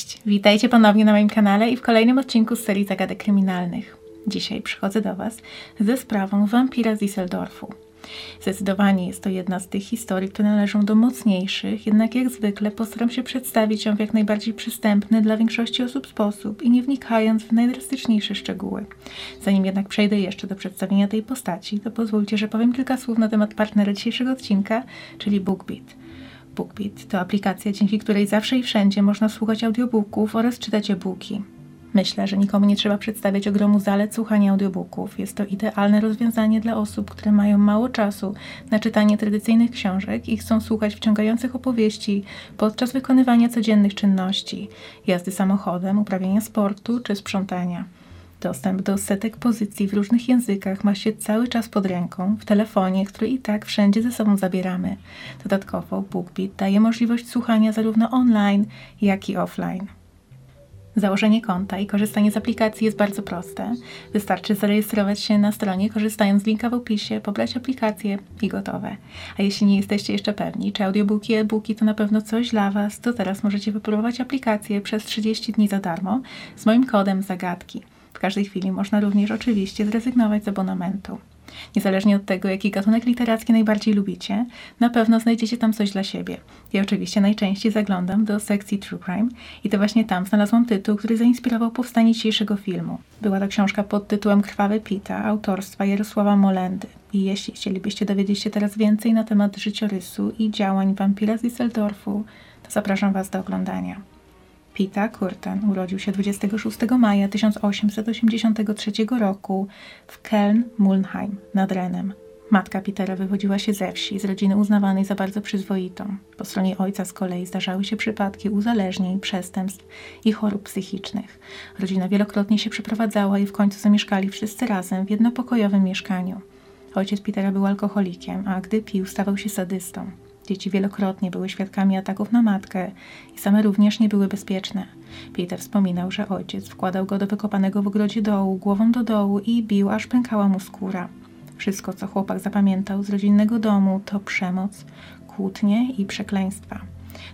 Cześć, witajcie ponownie na moim kanale i w kolejnym odcinku z serii Zagadek Kryminalnych. Dzisiaj przychodzę do Was ze sprawą wampira z Düsseldorfu. Zdecydowanie jest to jedna z tych historii, które należą do mocniejszych, jednak jak zwykle postaram się przedstawić ją w jak najbardziej przystępny dla większości osób sposób i nie wnikając w najdrastyczniejsze szczegóły. Zanim jednak przejdę jeszcze do przedstawienia tej postaci, to pozwólcie, że powiem kilka słów na temat partnera dzisiejszego odcinka, czyli BookBeat. BookBeat to aplikacja, dzięki której zawsze i wszędzie można słuchać audiobooków oraz czytać e-booki. Myślę, że nikomu nie trzeba przedstawiać ogromu zalet słuchania audiobooków. Jest to idealne rozwiązanie dla osób, które mają mało czasu na czytanie tradycyjnych książek i chcą słuchać wciągających opowieści podczas wykonywania codziennych czynności, jazdy samochodem, uprawiania sportu czy sprzątania. Dostęp do setek pozycji w różnych językach ma się cały czas pod ręką, w telefonie, który i tak wszędzie ze sobą zabieramy. Dodatkowo BookBeat daje możliwość słuchania zarówno online, jak i offline. Założenie konta i korzystanie z aplikacji jest bardzo proste. Wystarczy zarejestrować się na stronie, korzystając z linka w opisie, pobrać aplikację i gotowe. A jeśli nie jesteście jeszcze pewni, czy audiobooki e-booki to na pewno coś dla Was, to teraz możecie wypróbować aplikację przez 30 dni za darmo z moim kodem zagadki. W każdej chwili można również oczywiście zrezygnować z abonamentu. Niezależnie od tego, jaki gatunek literacki najbardziej lubicie, na pewno znajdziecie tam coś dla siebie. Ja oczywiście najczęściej zaglądam do sekcji True Crime i to właśnie tam znalazłam tytuł, który zainspirował powstanie dzisiejszego filmu. Była to książka pod tytułem Krwawe Pita autorstwa Jarosława Molendy. I jeśli chcielibyście dowiedzieć się teraz więcej na temat życiorysu i działań wampira z Düsseldorfu, to zapraszam Was do oglądania. Pita Kurten urodził się 26 maja 1883 roku w Keln-Mulnheim nad Renem. Matka Petera wywodziła się ze wsi, z rodziny uznawanej za bardzo przyzwoitą. Po stronie ojca z kolei zdarzały się przypadki uzależnień, przestępstw i chorób psychicznych. Rodzina wielokrotnie się przeprowadzała i w końcu zamieszkali wszyscy razem w jednopokojowym mieszkaniu. Ojciec Petera był alkoholikiem, a gdy pił, stawał się sadystą. Dzieci wielokrotnie były świadkami ataków na matkę i same również nie były bezpieczne. Peter wspominał, że ojciec wkładał go do wykopanego w ogrodzie dołu, głową do dołu i bił, aż pękała mu skóra. Wszystko, co chłopak zapamiętał z rodzinnego domu, to przemoc, kłótnie i przekleństwa.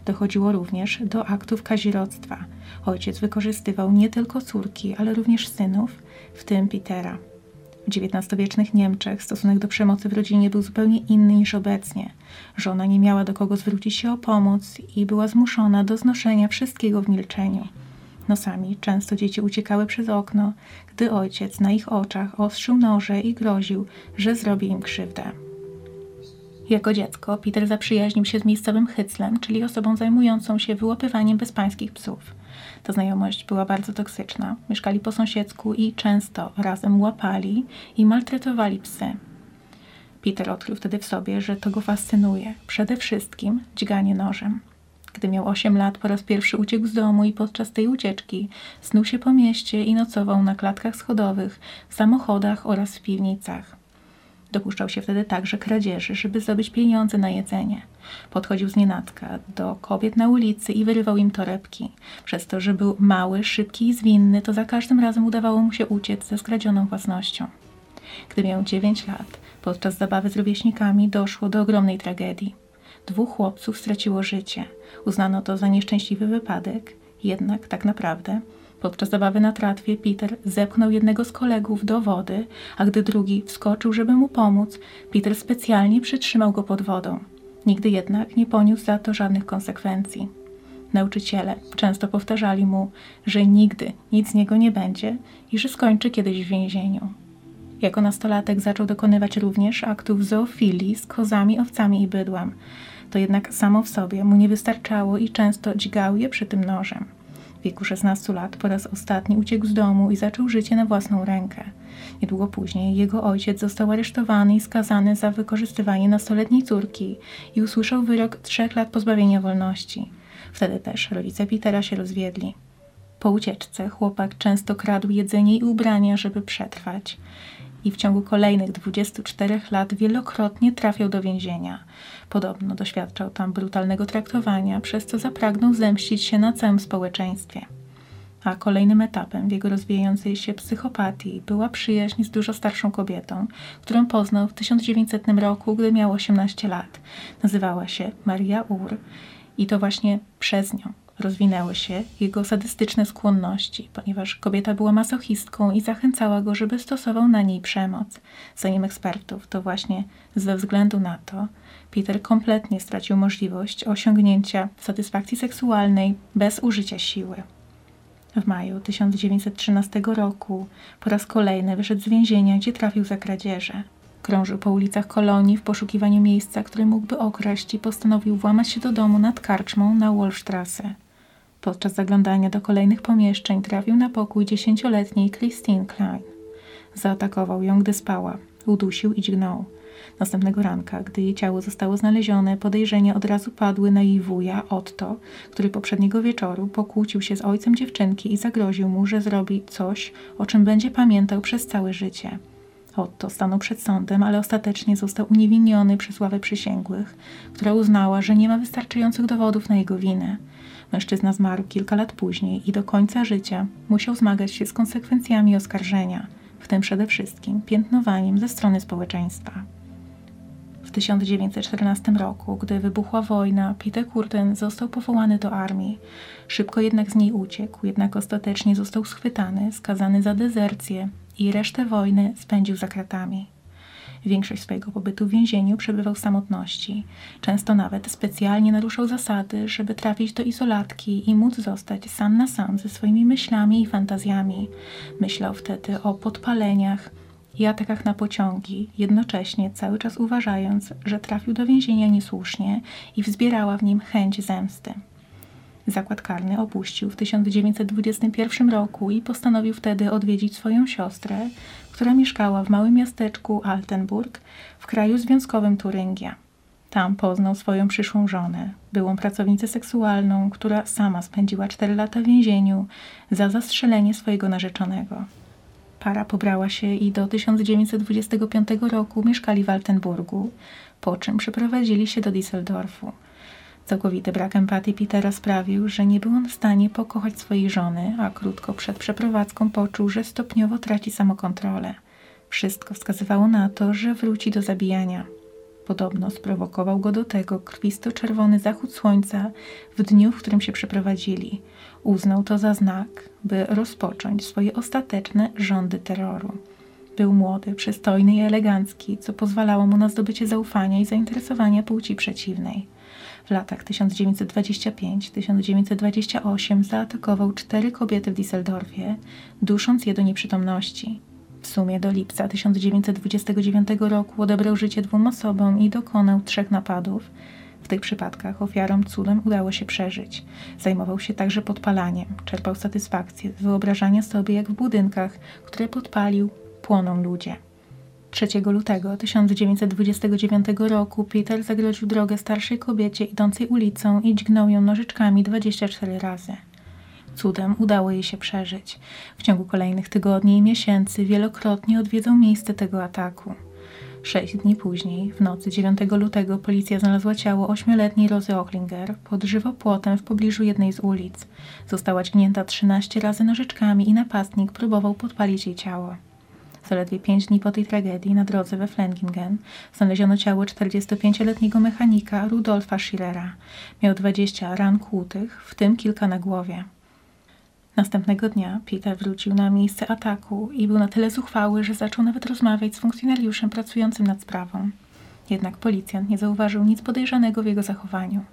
Dochodziło również do aktów kazirodztwa. Ojciec wykorzystywał nie tylko córki, ale również synów, w tym Petera. W XIX-wiecznych Niemczech stosunek do przemocy w rodzinie był zupełnie inny niż obecnie. Żona nie miała do kogo zwrócić się o pomoc i była zmuszona do znoszenia wszystkiego w milczeniu. Nosami często dzieci uciekały przez okno, gdy ojciec na ich oczach ostrzył noże i groził, że zrobi im krzywdę. Jako dziecko Peter zaprzyjaźnił się z miejscowym hyclem, czyli osobą zajmującą się wyłapywaniem bezpańskich psów. Ta znajomość była bardzo toksyczna. Mieszkali po sąsiedzku i często razem łapali i maltretowali psy. Peter odkrył wtedy w sobie, że to go fascynuje. Przede wszystkim dźganie nożem. Gdy miał 8 lat, po raz pierwszy uciekł z domu i podczas tej ucieczki snuł się po mieście i nocował na klatkach schodowych, w samochodach oraz w piwnicach. Dopuszczał się wtedy także kradzieży, żeby zdobyć pieniądze na jedzenie. Podchodził z nienacka do kobiet na ulicy i wyrywał im torebki. Przez to, że był mały, szybki i zwinny, to za każdym razem udawało mu się uciec ze skradzioną własnością. Gdy miał 9 lat, podczas zabawy z rówieśnikami doszło do ogromnej tragedii. Dwóch chłopców straciło życie. Uznano to za nieszczęśliwy wypadek, jednak tak naprawdę Podczas zabawy na tratwie Peter zepchnął jednego z kolegów do wody, a gdy drugi wskoczył, żeby mu pomóc, Peter specjalnie przytrzymał go pod wodą. Nigdy jednak nie poniósł za to żadnych konsekwencji. Nauczyciele często powtarzali mu, że nigdy nic z niego nie będzie i że skończy kiedyś w więzieniu. Jako nastolatek zaczął dokonywać również aktów zoofilii z kozami, owcami i bydłem. To jednak samo w sobie mu nie wystarczało i często dźgał je przy tym nożem wieku 16 lat po raz ostatni uciekł z domu i zaczął życie na własną rękę. Niedługo później jego ojciec został aresztowany i skazany za wykorzystywanie nastoletniej córki i usłyszał wyrok trzech lat pozbawienia wolności. Wtedy też rodzice Petera się rozwiedli. Po ucieczce chłopak często kradł jedzenie i ubrania, żeby przetrwać i w ciągu kolejnych 24 lat wielokrotnie trafiał do więzienia. Podobno doświadczał tam brutalnego traktowania, przez co zapragnął zemścić się na całym społeczeństwie. A kolejnym etapem w jego rozwijającej się psychopatii była przyjaźń z dużo starszą kobietą, którą poznał w 1900 roku, gdy miał 18 lat. Nazywała się Maria Ur i to właśnie przez nią rozwinęły się jego sadystyczne skłonności, ponieważ kobieta była masochistką i zachęcała go, żeby stosował na niej przemoc. Zdaniem ekspertów, to właśnie ze względu na to Peter kompletnie stracił możliwość osiągnięcia satysfakcji seksualnej bez użycia siły. W maju 1913 roku po raz kolejny wyszedł z więzienia, gdzie trafił za kradzieże. Krążył po ulicach kolonii w poszukiwaniu miejsca, które mógłby okraść i postanowił włamać się do domu nad karczmą na Wolfstrasse. Podczas zaglądania do kolejnych pomieszczeń trafił na pokój dziesięcioletniej Christine Klein. Zaatakował ją, gdy spała, udusił i dźgnął. Następnego ranka, gdy jej ciało zostało znalezione, podejrzenia od razu padły na jej wuja, Otto, który poprzedniego wieczoru pokłócił się z ojcem dziewczynki i zagroził mu, że zrobi coś, o czym będzie pamiętał przez całe życie. Otto stanął przed sądem, ale ostatecznie został uniewinniony przez ławę przysięgłych, która uznała, że nie ma wystarczających dowodów na jego winę. Mężczyzna zmarł kilka lat później i do końca życia musiał zmagać się z konsekwencjami oskarżenia, w tym przede wszystkim piętnowaniem ze strony społeczeństwa. W 1914 roku, gdy wybuchła wojna, Peter Kurten został powołany do armii. Szybko jednak z niej uciekł, jednak ostatecznie został schwytany, skazany za dezercję i resztę wojny spędził za kratami. Większość swojego pobytu w więzieniu przebywał w samotności. Często nawet specjalnie naruszał zasady, żeby trafić do izolatki i móc zostać sam na sam ze swoimi myślami i fantazjami. Myślał wtedy o podpaleniach i atakach na pociągi, jednocześnie cały czas uważając, że trafił do więzienia niesłusznie i wzbierała w nim chęć zemsty. Zakład karny opuścił w 1921 roku i postanowił wtedy odwiedzić swoją siostrę, która mieszkała w małym miasteczku Altenburg w kraju związkowym Turyngia. Tam poznał swoją przyszłą żonę, byłą pracownicę seksualną, która sama spędziła 4 lata w więzieniu za zastrzelenie swojego narzeczonego. Para pobrała się i do 1925 roku mieszkali w Altenburgu, po czym przeprowadzili się do Düsseldorfu. Całkowity brak empatii Petera sprawił, że nie był on w stanie pokochać swojej żony, a krótko przed przeprowadzką poczuł, że stopniowo traci samokontrolę. Wszystko wskazywało na to, że wróci do zabijania. Podobno sprowokował go do tego krwisto-czerwony zachód słońca w dniu, w którym się przeprowadzili. Uznał to za znak, by rozpocząć swoje ostateczne rządy terroru. Był młody, przystojny i elegancki, co pozwalało mu na zdobycie zaufania i zainteresowania płci przeciwnej. W latach 1925-1928 zaatakował cztery kobiety w Düsseldorfie, dusząc je do nieprzytomności. W sumie do lipca 1929 roku odebrał życie dwóm osobom i dokonał trzech napadów. W tych przypadkach ofiarom cudem udało się przeżyć. Zajmował się także podpalaniem, czerpał satysfakcję z wyobrażania sobie, jak w budynkach, które podpalił, płoną ludzie. 3 lutego 1929 roku Peter zagroził drogę starszej kobiecie idącej ulicą i dźgnął ją nożyczkami 24 razy. Cudem udało jej się przeżyć. W ciągu kolejnych tygodni i miesięcy wielokrotnie odwiedzał miejsce tego ataku. Sześć dni później, w nocy 9 lutego, policja znalazła ciało ośmioletniej Rozy Ochlinger pod żywopłotem w pobliżu jednej z ulic. Została dźgnięta 13 razy nożyczkami i napastnik próbował podpalić jej ciało. Zaledwie pięć dni po tej tragedii na drodze we Flengingen znaleziono ciało 45-letniego mechanika Rudolfa Schillera. Miał 20 ran kłutych, w tym kilka na głowie. Następnego dnia Peter wrócił na miejsce ataku i był na tyle zuchwały, że zaczął nawet rozmawiać z funkcjonariuszem pracującym nad sprawą. Jednak policjant nie zauważył nic podejrzanego w jego zachowaniu.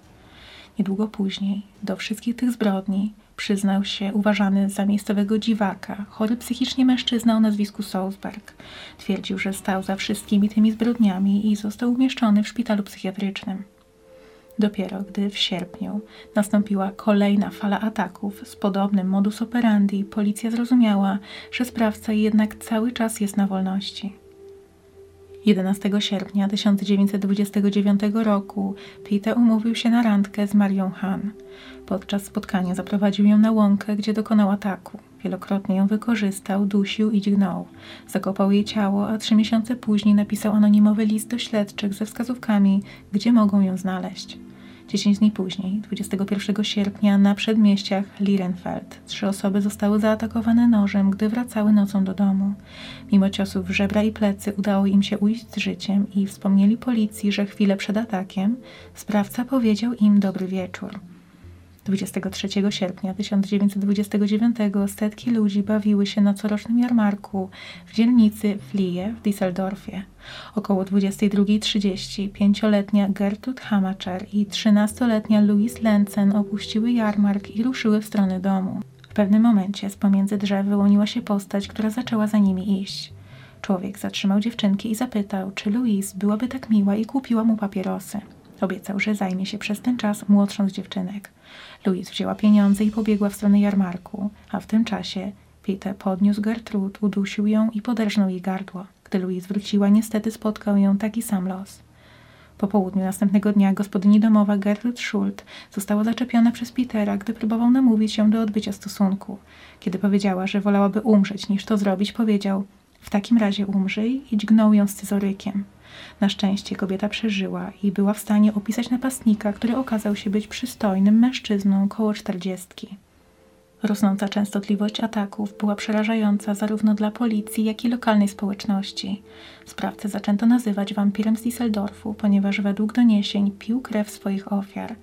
Niedługo później do wszystkich tych zbrodni przyznał się uważany za miejscowego dziwaka, chory psychicznie mężczyzna o nazwisku Solzberg. Twierdził, że stał za wszystkimi tymi zbrodniami i został umieszczony w szpitalu psychiatrycznym. Dopiero gdy w sierpniu nastąpiła kolejna fala ataków z podobnym modus operandi, policja zrozumiała, że sprawca jednak cały czas jest na wolności. 11 sierpnia 1929 roku Peter umówił się na randkę z Marią Han. Podczas spotkania zaprowadził ją na łąkę, gdzie dokonał ataku. Wielokrotnie ją wykorzystał, dusił i dźgnął. Zakopał jej ciało, a trzy miesiące później napisał anonimowy list do śledczych ze wskazówkami, gdzie mogą ją znaleźć. Dziesięć dni później, 21 sierpnia, na przedmieściach Lierenfeld trzy osoby zostały zaatakowane nożem, gdy wracały nocą do domu. Mimo ciosów w żebra i plecy udało im się ujść z życiem i wspomnieli policji, że chwilę przed atakiem sprawca powiedział im dobry wieczór. 23 sierpnia 1929 setki ludzi bawiły się na corocznym jarmarku w dzielnicy Flie w Düsseldorfie. Około 22.30 pięcioletnia Gertrud Hamacher i 13-letnia Louise Lenzen opuściły jarmark i ruszyły w stronę domu. W pewnym momencie z pomiędzy drzew wyłoniła się postać, która zaczęła za nimi iść. Człowiek zatrzymał dziewczynki i zapytał, czy Louise byłaby tak miła i kupiła mu papierosy. Obiecał, że zajmie się przez ten czas młodszą z dziewczynek. Louise wzięła pieniądze i pobiegła w stronę jarmarku, a w tym czasie Peter podniósł Gertrud, udusił ją i poderżnął jej gardło. Gdy Louise wróciła, niestety spotkał ją taki sam los. Po południu następnego dnia gospodyni domowa Gertrud Schult została zaczepiona przez Petera, gdy próbował namówić ją do odbycia stosunku. Kiedy powiedziała, że wolałaby umrzeć niż to zrobić, powiedział: W takim razie umrzyj i dźgnął ją scyzorykiem. Na szczęście kobieta przeżyła i była w stanie opisać napastnika, który okazał się być przystojnym mężczyzną koło czterdziestki. Rosnąca częstotliwość ataków była przerażająca zarówno dla policji, jak i lokalnej społeczności. Sprawcę zaczęto nazywać wampirem z Düsseldorfu, ponieważ według doniesień pił krew swoich ofiar.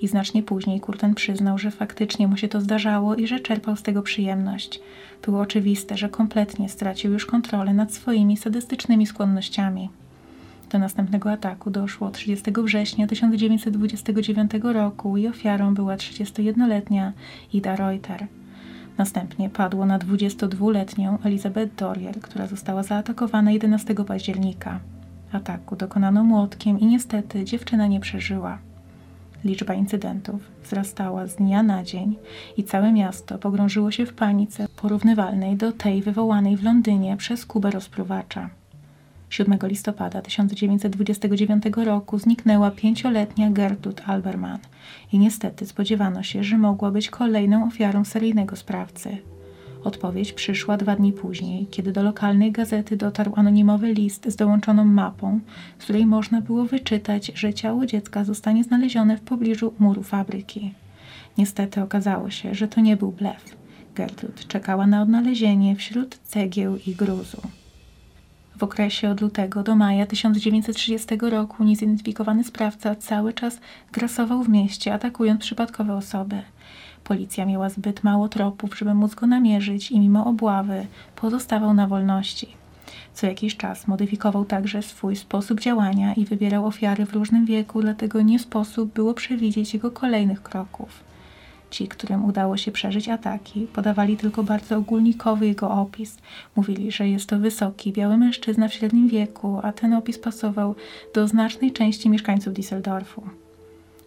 I znacznie później Kurten przyznał, że faktycznie mu się to zdarzało i że czerpał z tego przyjemność. Było oczywiste, że kompletnie stracił już kontrolę nad swoimi sadystycznymi skłonnościami. Do następnego ataku doszło 30 września 1929 roku i ofiarą była 31-letnia Ida Reuter. Następnie padło na 22-letnią Elizabeth Dorier, która została zaatakowana 11 października. Ataku dokonano młotkiem i niestety dziewczyna nie przeżyła. Liczba incydentów wzrastała z dnia na dzień i całe miasto pogrążyło się w panice porównywalnej do tej wywołanej w Londynie przez Kubę rozpruwacza. 7 listopada 1929 roku zniknęła pięcioletnia Gertrud Alberman i niestety spodziewano się, że mogła być kolejną ofiarą seryjnego sprawcy. Odpowiedź przyszła dwa dni później, kiedy do lokalnej gazety dotarł anonimowy list z dołączoną mapą, z której można było wyczytać, że ciało dziecka zostanie znalezione w pobliżu muru fabryki. Niestety okazało się, że to nie był blef. Gertrud czekała na odnalezienie wśród cegieł i gruzu. W okresie od lutego do maja 1930 roku niezidentyfikowany sprawca cały czas grasował w mieście, atakując przypadkowe osoby. Policja miała zbyt mało tropów, żeby móc go namierzyć i mimo obławy pozostawał na wolności. Co jakiś czas modyfikował także swój sposób działania i wybierał ofiary w różnym wieku, dlatego nie sposób było przewidzieć jego kolejnych kroków. Ci, którym udało się przeżyć ataki, podawali tylko bardzo ogólnikowy jego opis. Mówili, że jest to wysoki, biały mężczyzna w średnim wieku, a ten opis pasował do znacznej części mieszkańców Düsseldorfu.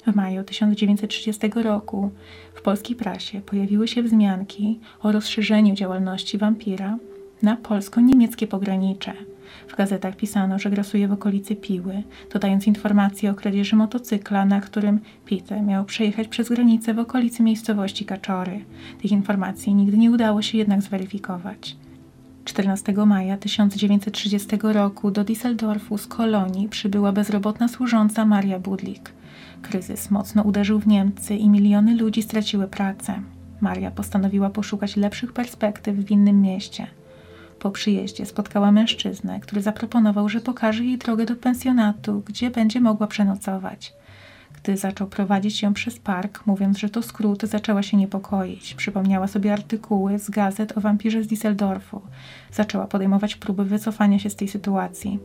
W maju 1930 roku w polskiej prasie pojawiły się wzmianki o rozszerzeniu działalności wampira na polsko-niemieckie pogranicze – w gazetach pisano, że grasuje w okolicy Piły, dodając informacje o kradzieży motocykla, na którym Peter miał przejechać przez granicę w okolicy miejscowości Kaczory. Tych informacji nigdy nie udało się jednak zweryfikować. 14 maja 1930 roku do Düsseldorfu z Kolonii przybyła bezrobotna służąca Maria Budlik. Kryzys mocno uderzył w Niemcy i miliony ludzi straciły pracę. Maria postanowiła poszukać lepszych perspektyw w innym mieście. Po przyjeździe spotkała mężczyznę, który zaproponował, że pokaże jej drogę do pensjonatu, gdzie będzie mogła przenocować. Gdy zaczął prowadzić ją przez park, mówiąc, że to skrót, zaczęła się niepokoić. Przypomniała sobie artykuły z gazet o wampirze z Düsseldorfu. Zaczęła podejmować próby wycofania się z tej sytuacji.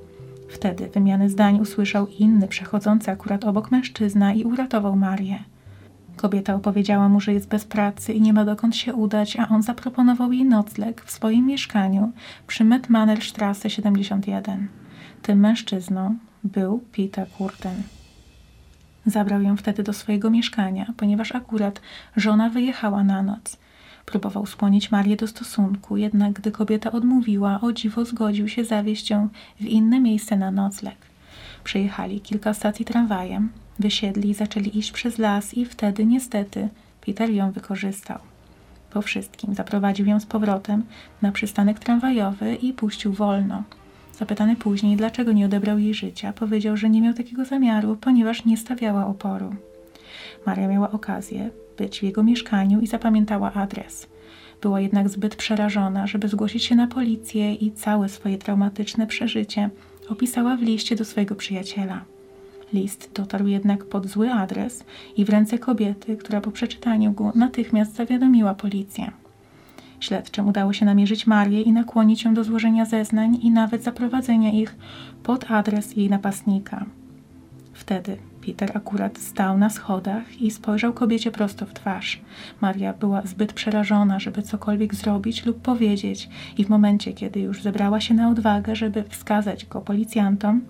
Wtedy wymiany zdań usłyszał inny, przechodzący akurat obok mężczyzna i uratował Marię. Kobieta opowiedziała mu, że jest bez pracy i nie ma dokąd się udać, a on zaproponował jej nocleg w swoim mieszkaniu przy Metmanerstrasse 71. Tym mężczyzną był Peter Kurten. Zabrał ją wtedy do swojego mieszkania, ponieważ akurat żona wyjechała na noc. Próbował skłonić Marię do stosunku, jednak gdy kobieta odmówiła, o dziwo zgodził się zawieźć ją w inne miejsce na nocleg. Przejechali kilka stacji tramwajem, Wysiedli zaczęli iść przez las i wtedy niestety Peter ją wykorzystał. Po wszystkim zaprowadził ją z powrotem na przystanek tramwajowy i puścił wolno. Zapytany później, dlaczego nie odebrał jej życia, powiedział, że nie miał takiego zamiaru, ponieważ nie stawiała oporu. Maria miała okazję być w jego mieszkaniu i zapamiętała adres. Była jednak zbyt przerażona, żeby zgłosić się na policję i całe swoje traumatyczne przeżycie opisała w liście do swojego przyjaciela. List dotarł jednak pod zły adres i w ręce kobiety, która po przeczytaniu go natychmiast zawiadomiła policję. Śledczym udało się namierzyć Marię i nakłonić ją do złożenia zeznań i nawet zaprowadzenia ich pod adres jej napastnika. Wtedy Peter akurat stał na schodach i spojrzał kobiecie prosto w twarz. Maria była zbyt przerażona, żeby cokolwiek zrobić lub powiedzieć, i w momencie, kiedy już zebrała się na odwagę, żeby wskazać go policjantom,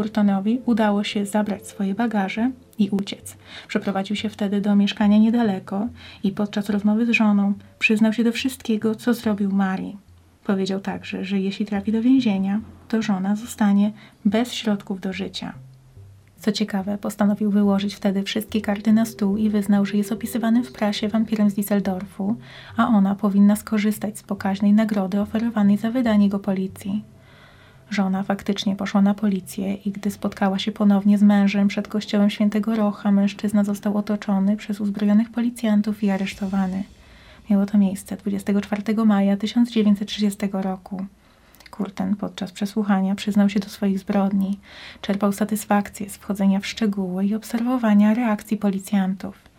Hurtonowi udało się zabrać swoje bagaże i uciec. Przeprowadził się wtedy do mieszkania niedaleko i podczas rozmowy z żoną przyznał się do wszystkiego, co zrobił Marii. Powiedział także, że jeśli trafi do więzienia, to żona zostanie bez środków do życia. Co ciekawe, postanowił wyłożyć wtedy wszystkie karty na stół i wyznał, że jest opisywanym w prasie wampirem z Düsseldorfu, a ona powinna skorzystać z pokaźnej nagrody oferowanej za wydanie go policji. Żona faktycznie poszła na policję i gdy spotkała się ponownie z mężem przed kościołem świętego Rocha, mężczyzna został otoczony przez uzbrojonych policjantów i aresztowany. Miało to miejsce 24 maja 1930 roku. Kurten podczas przesłuchania przyznał się do swoich zbrodni. Czerpał satysfakcję z wchodzenia w szczegóły i obserwowania reakcji policjantów.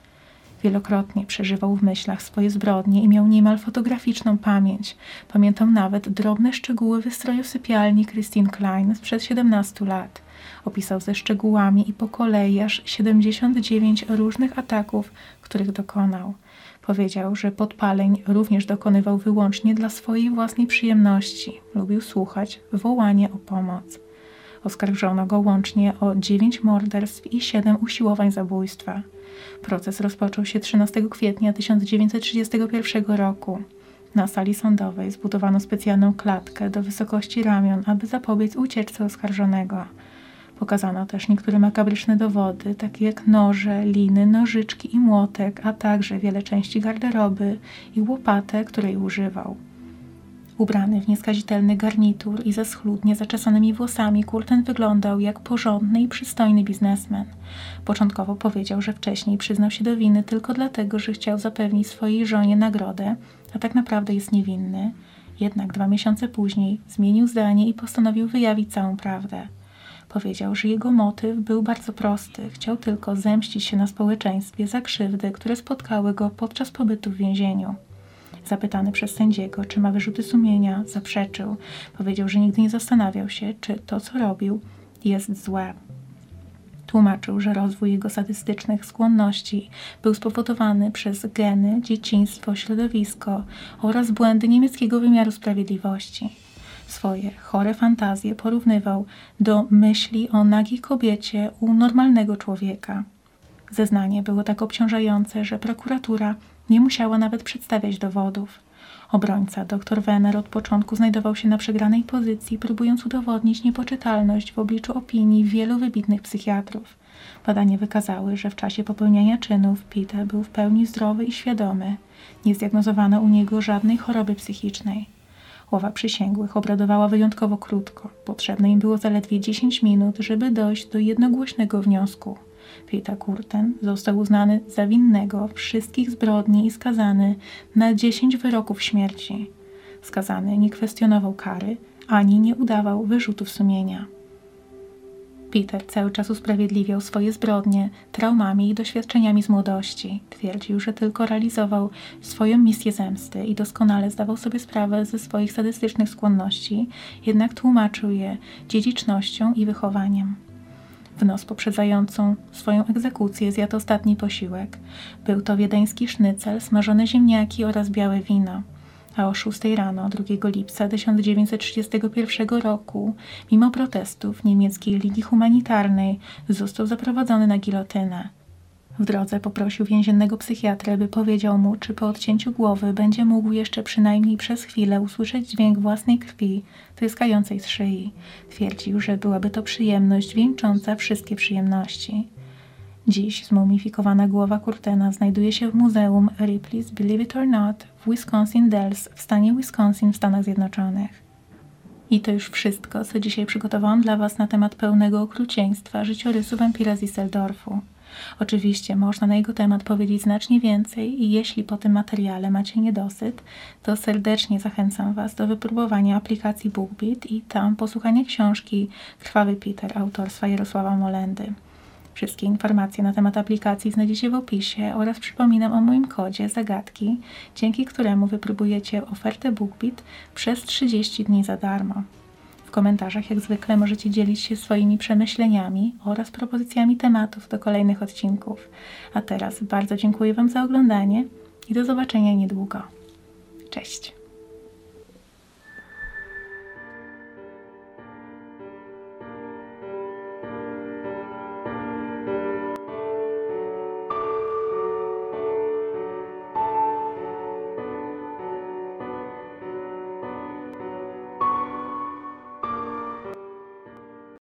Wielokrotnie przeżywał w myślach swoje zbrodnie i miał niemal fotograficzną pamięć. Pamiętał nawet drobne szczegóły wystroju sypialni Christine Klein sprzed 17 lat. Opisał ze szczegółami i po kolei aż 79 różnych ataków, których dokonał. Powiedział, że podpaleń również dokonywał wyłącznie dla swojej własnej przyjemności. Lubił słuchać wołanie o pomoc. Oskarżono go łącznie o 9 morderstw i 7 usiłowań zabójstwa. Proces rozpoczął się 13 kwietnia 1931 roku. Na sali sądowej zbudowano specjalną klatkę do wysokości ramion, aby zapobiec ucieczce oskarżonego. Pokazano też niektóre makabryczne dowody, takie jak noże, liny, nożyczki i młotek, a także wiele części garderoby i łopatę, której używał. Ubrany w nieskazitelny garnitur i ze schludnie zaczesanymi włosami, Kurten wyglądał jak porządny i przystojny biznesmen. Początkowo powiedział, że wcześniej przyznał się do winy tylko dlatego, że chciał zapewnić swojej żonie nagrodę, a tak naprawdę jest niewinny. Jednak dwa miesiące później zmienił zdanie i postanowił wyjawić całą prawdę. Powiedział, że jego motyw był bardzo prosty. Chciał tylko zemścić się na społeczeństwie za krzywdy, które spotkały go podczas pobytu w więzieniu. Zapytany przez sędziego, czy ma wyrzuty sumienia, zaprzeczył. Powiedział, że nigdy nie zastanawiał się, czy to, co robił, jest złe. Tłumaczył, że rozwój jego sadystycznych skłonności był spowodowany przez geny, dzieciństwo, środowisko oraz błędy niemieckiego wymiaru sprawiedliwości. Swoje chore fantazje porównywał do myśli o nagiej kobiecie u normalnego człowieka. Zeznanie było tak obciążające, że prokuratura nie musiała nawet przedstawiać dowodów. Obrońca, dr Wenner, od początku znajdował się na przegranej pozycji, próbując udowodnić niepoczytalność w obliczu opinii wielu wybitnych psychiatrów. Badania wykazały, że w czasie popełniania czynów Peter był w pełni zdrowy i świadomy. Nie zdiagnozowano u niego żadnej choroby psychicznej. Ława przysięgłych obradowała wyjątkowo krótko. Potrzebne im było zaledwie 10 minut, żeby dojść do jednogłośnego wniosku. Peter Kurten został uznany za winnego wszystkich zbrodni i skazany na 10 wyroków śmierci. Skazany nie kwestionował kary, ani nie udawał wyrzutów sumienia. Peter cały czas usprawiedliwiał swoje zbrodnie traumami i doświadczeniami z młodości. Twierdził, że tylko realizował swoją misję zemsty i doskonale zdawał sobie sprawę ze swoich sadystycznych skłonności, jednak tłumaczył je dziedzicznością i wychowaniem. W noc poprzedzającą swoją egzekucję zjadł ostatni posiłek. Był to wiedeński sznycel, smażone ziemniaki oraz białe wino a o 6 rano 2 lipca 1931 roku, mimo protestów niemieckiej Ligi Humanitarnej, został zaprowadzony na gilotynę. W drodze poprosił więziennego psychiatrę, by powiedział mu, czy po odcięciu głowy będzie mógł jeszcze przynajmniej przez chwilę usłyszeć dźwięk własnej krwi tryskającej z szyi. Twierdził, że byłaby to przyjemność wieńcząca wszystkie przyjemności. Dziś zmumifikowana głowa Kurtena znajduje się w Muzeum Ripley's Believe It or Not w Wisconsin Dells w stanie Wisconsin w Stanach Zjednoczonych. I to już wszystko, co dzisiaj przygotowałam dla Was na temat pełnego okrucieństwa życiorysu wampira z Iseldorfu. Oczywiście można na jego temat powiedzieć znacznie więcej i jeśli po tym materiale macie niedosyt, to serdecznie zachęcam Was do wypróbowania aplikacji BookBeat i tam posłuchania książki Krwawy Peter autorstwa Jarosława Molendy. Wszystkie informacje na temat aplikacji znajdziecie w opisie oraz przypominam o moim kodzie zagadki, dzięki któremu wypróbujecie ofertę BookBeat przez 30 dni za darmo. W komentarzach jak zwykle możecie dzielić się swoimi przemyśleniami oraz propozycjami tematów do kolejnych odcinków. A teraz bardzo dziękuję Wam za oglądanie i do zobaczenia niedługo. Cześć!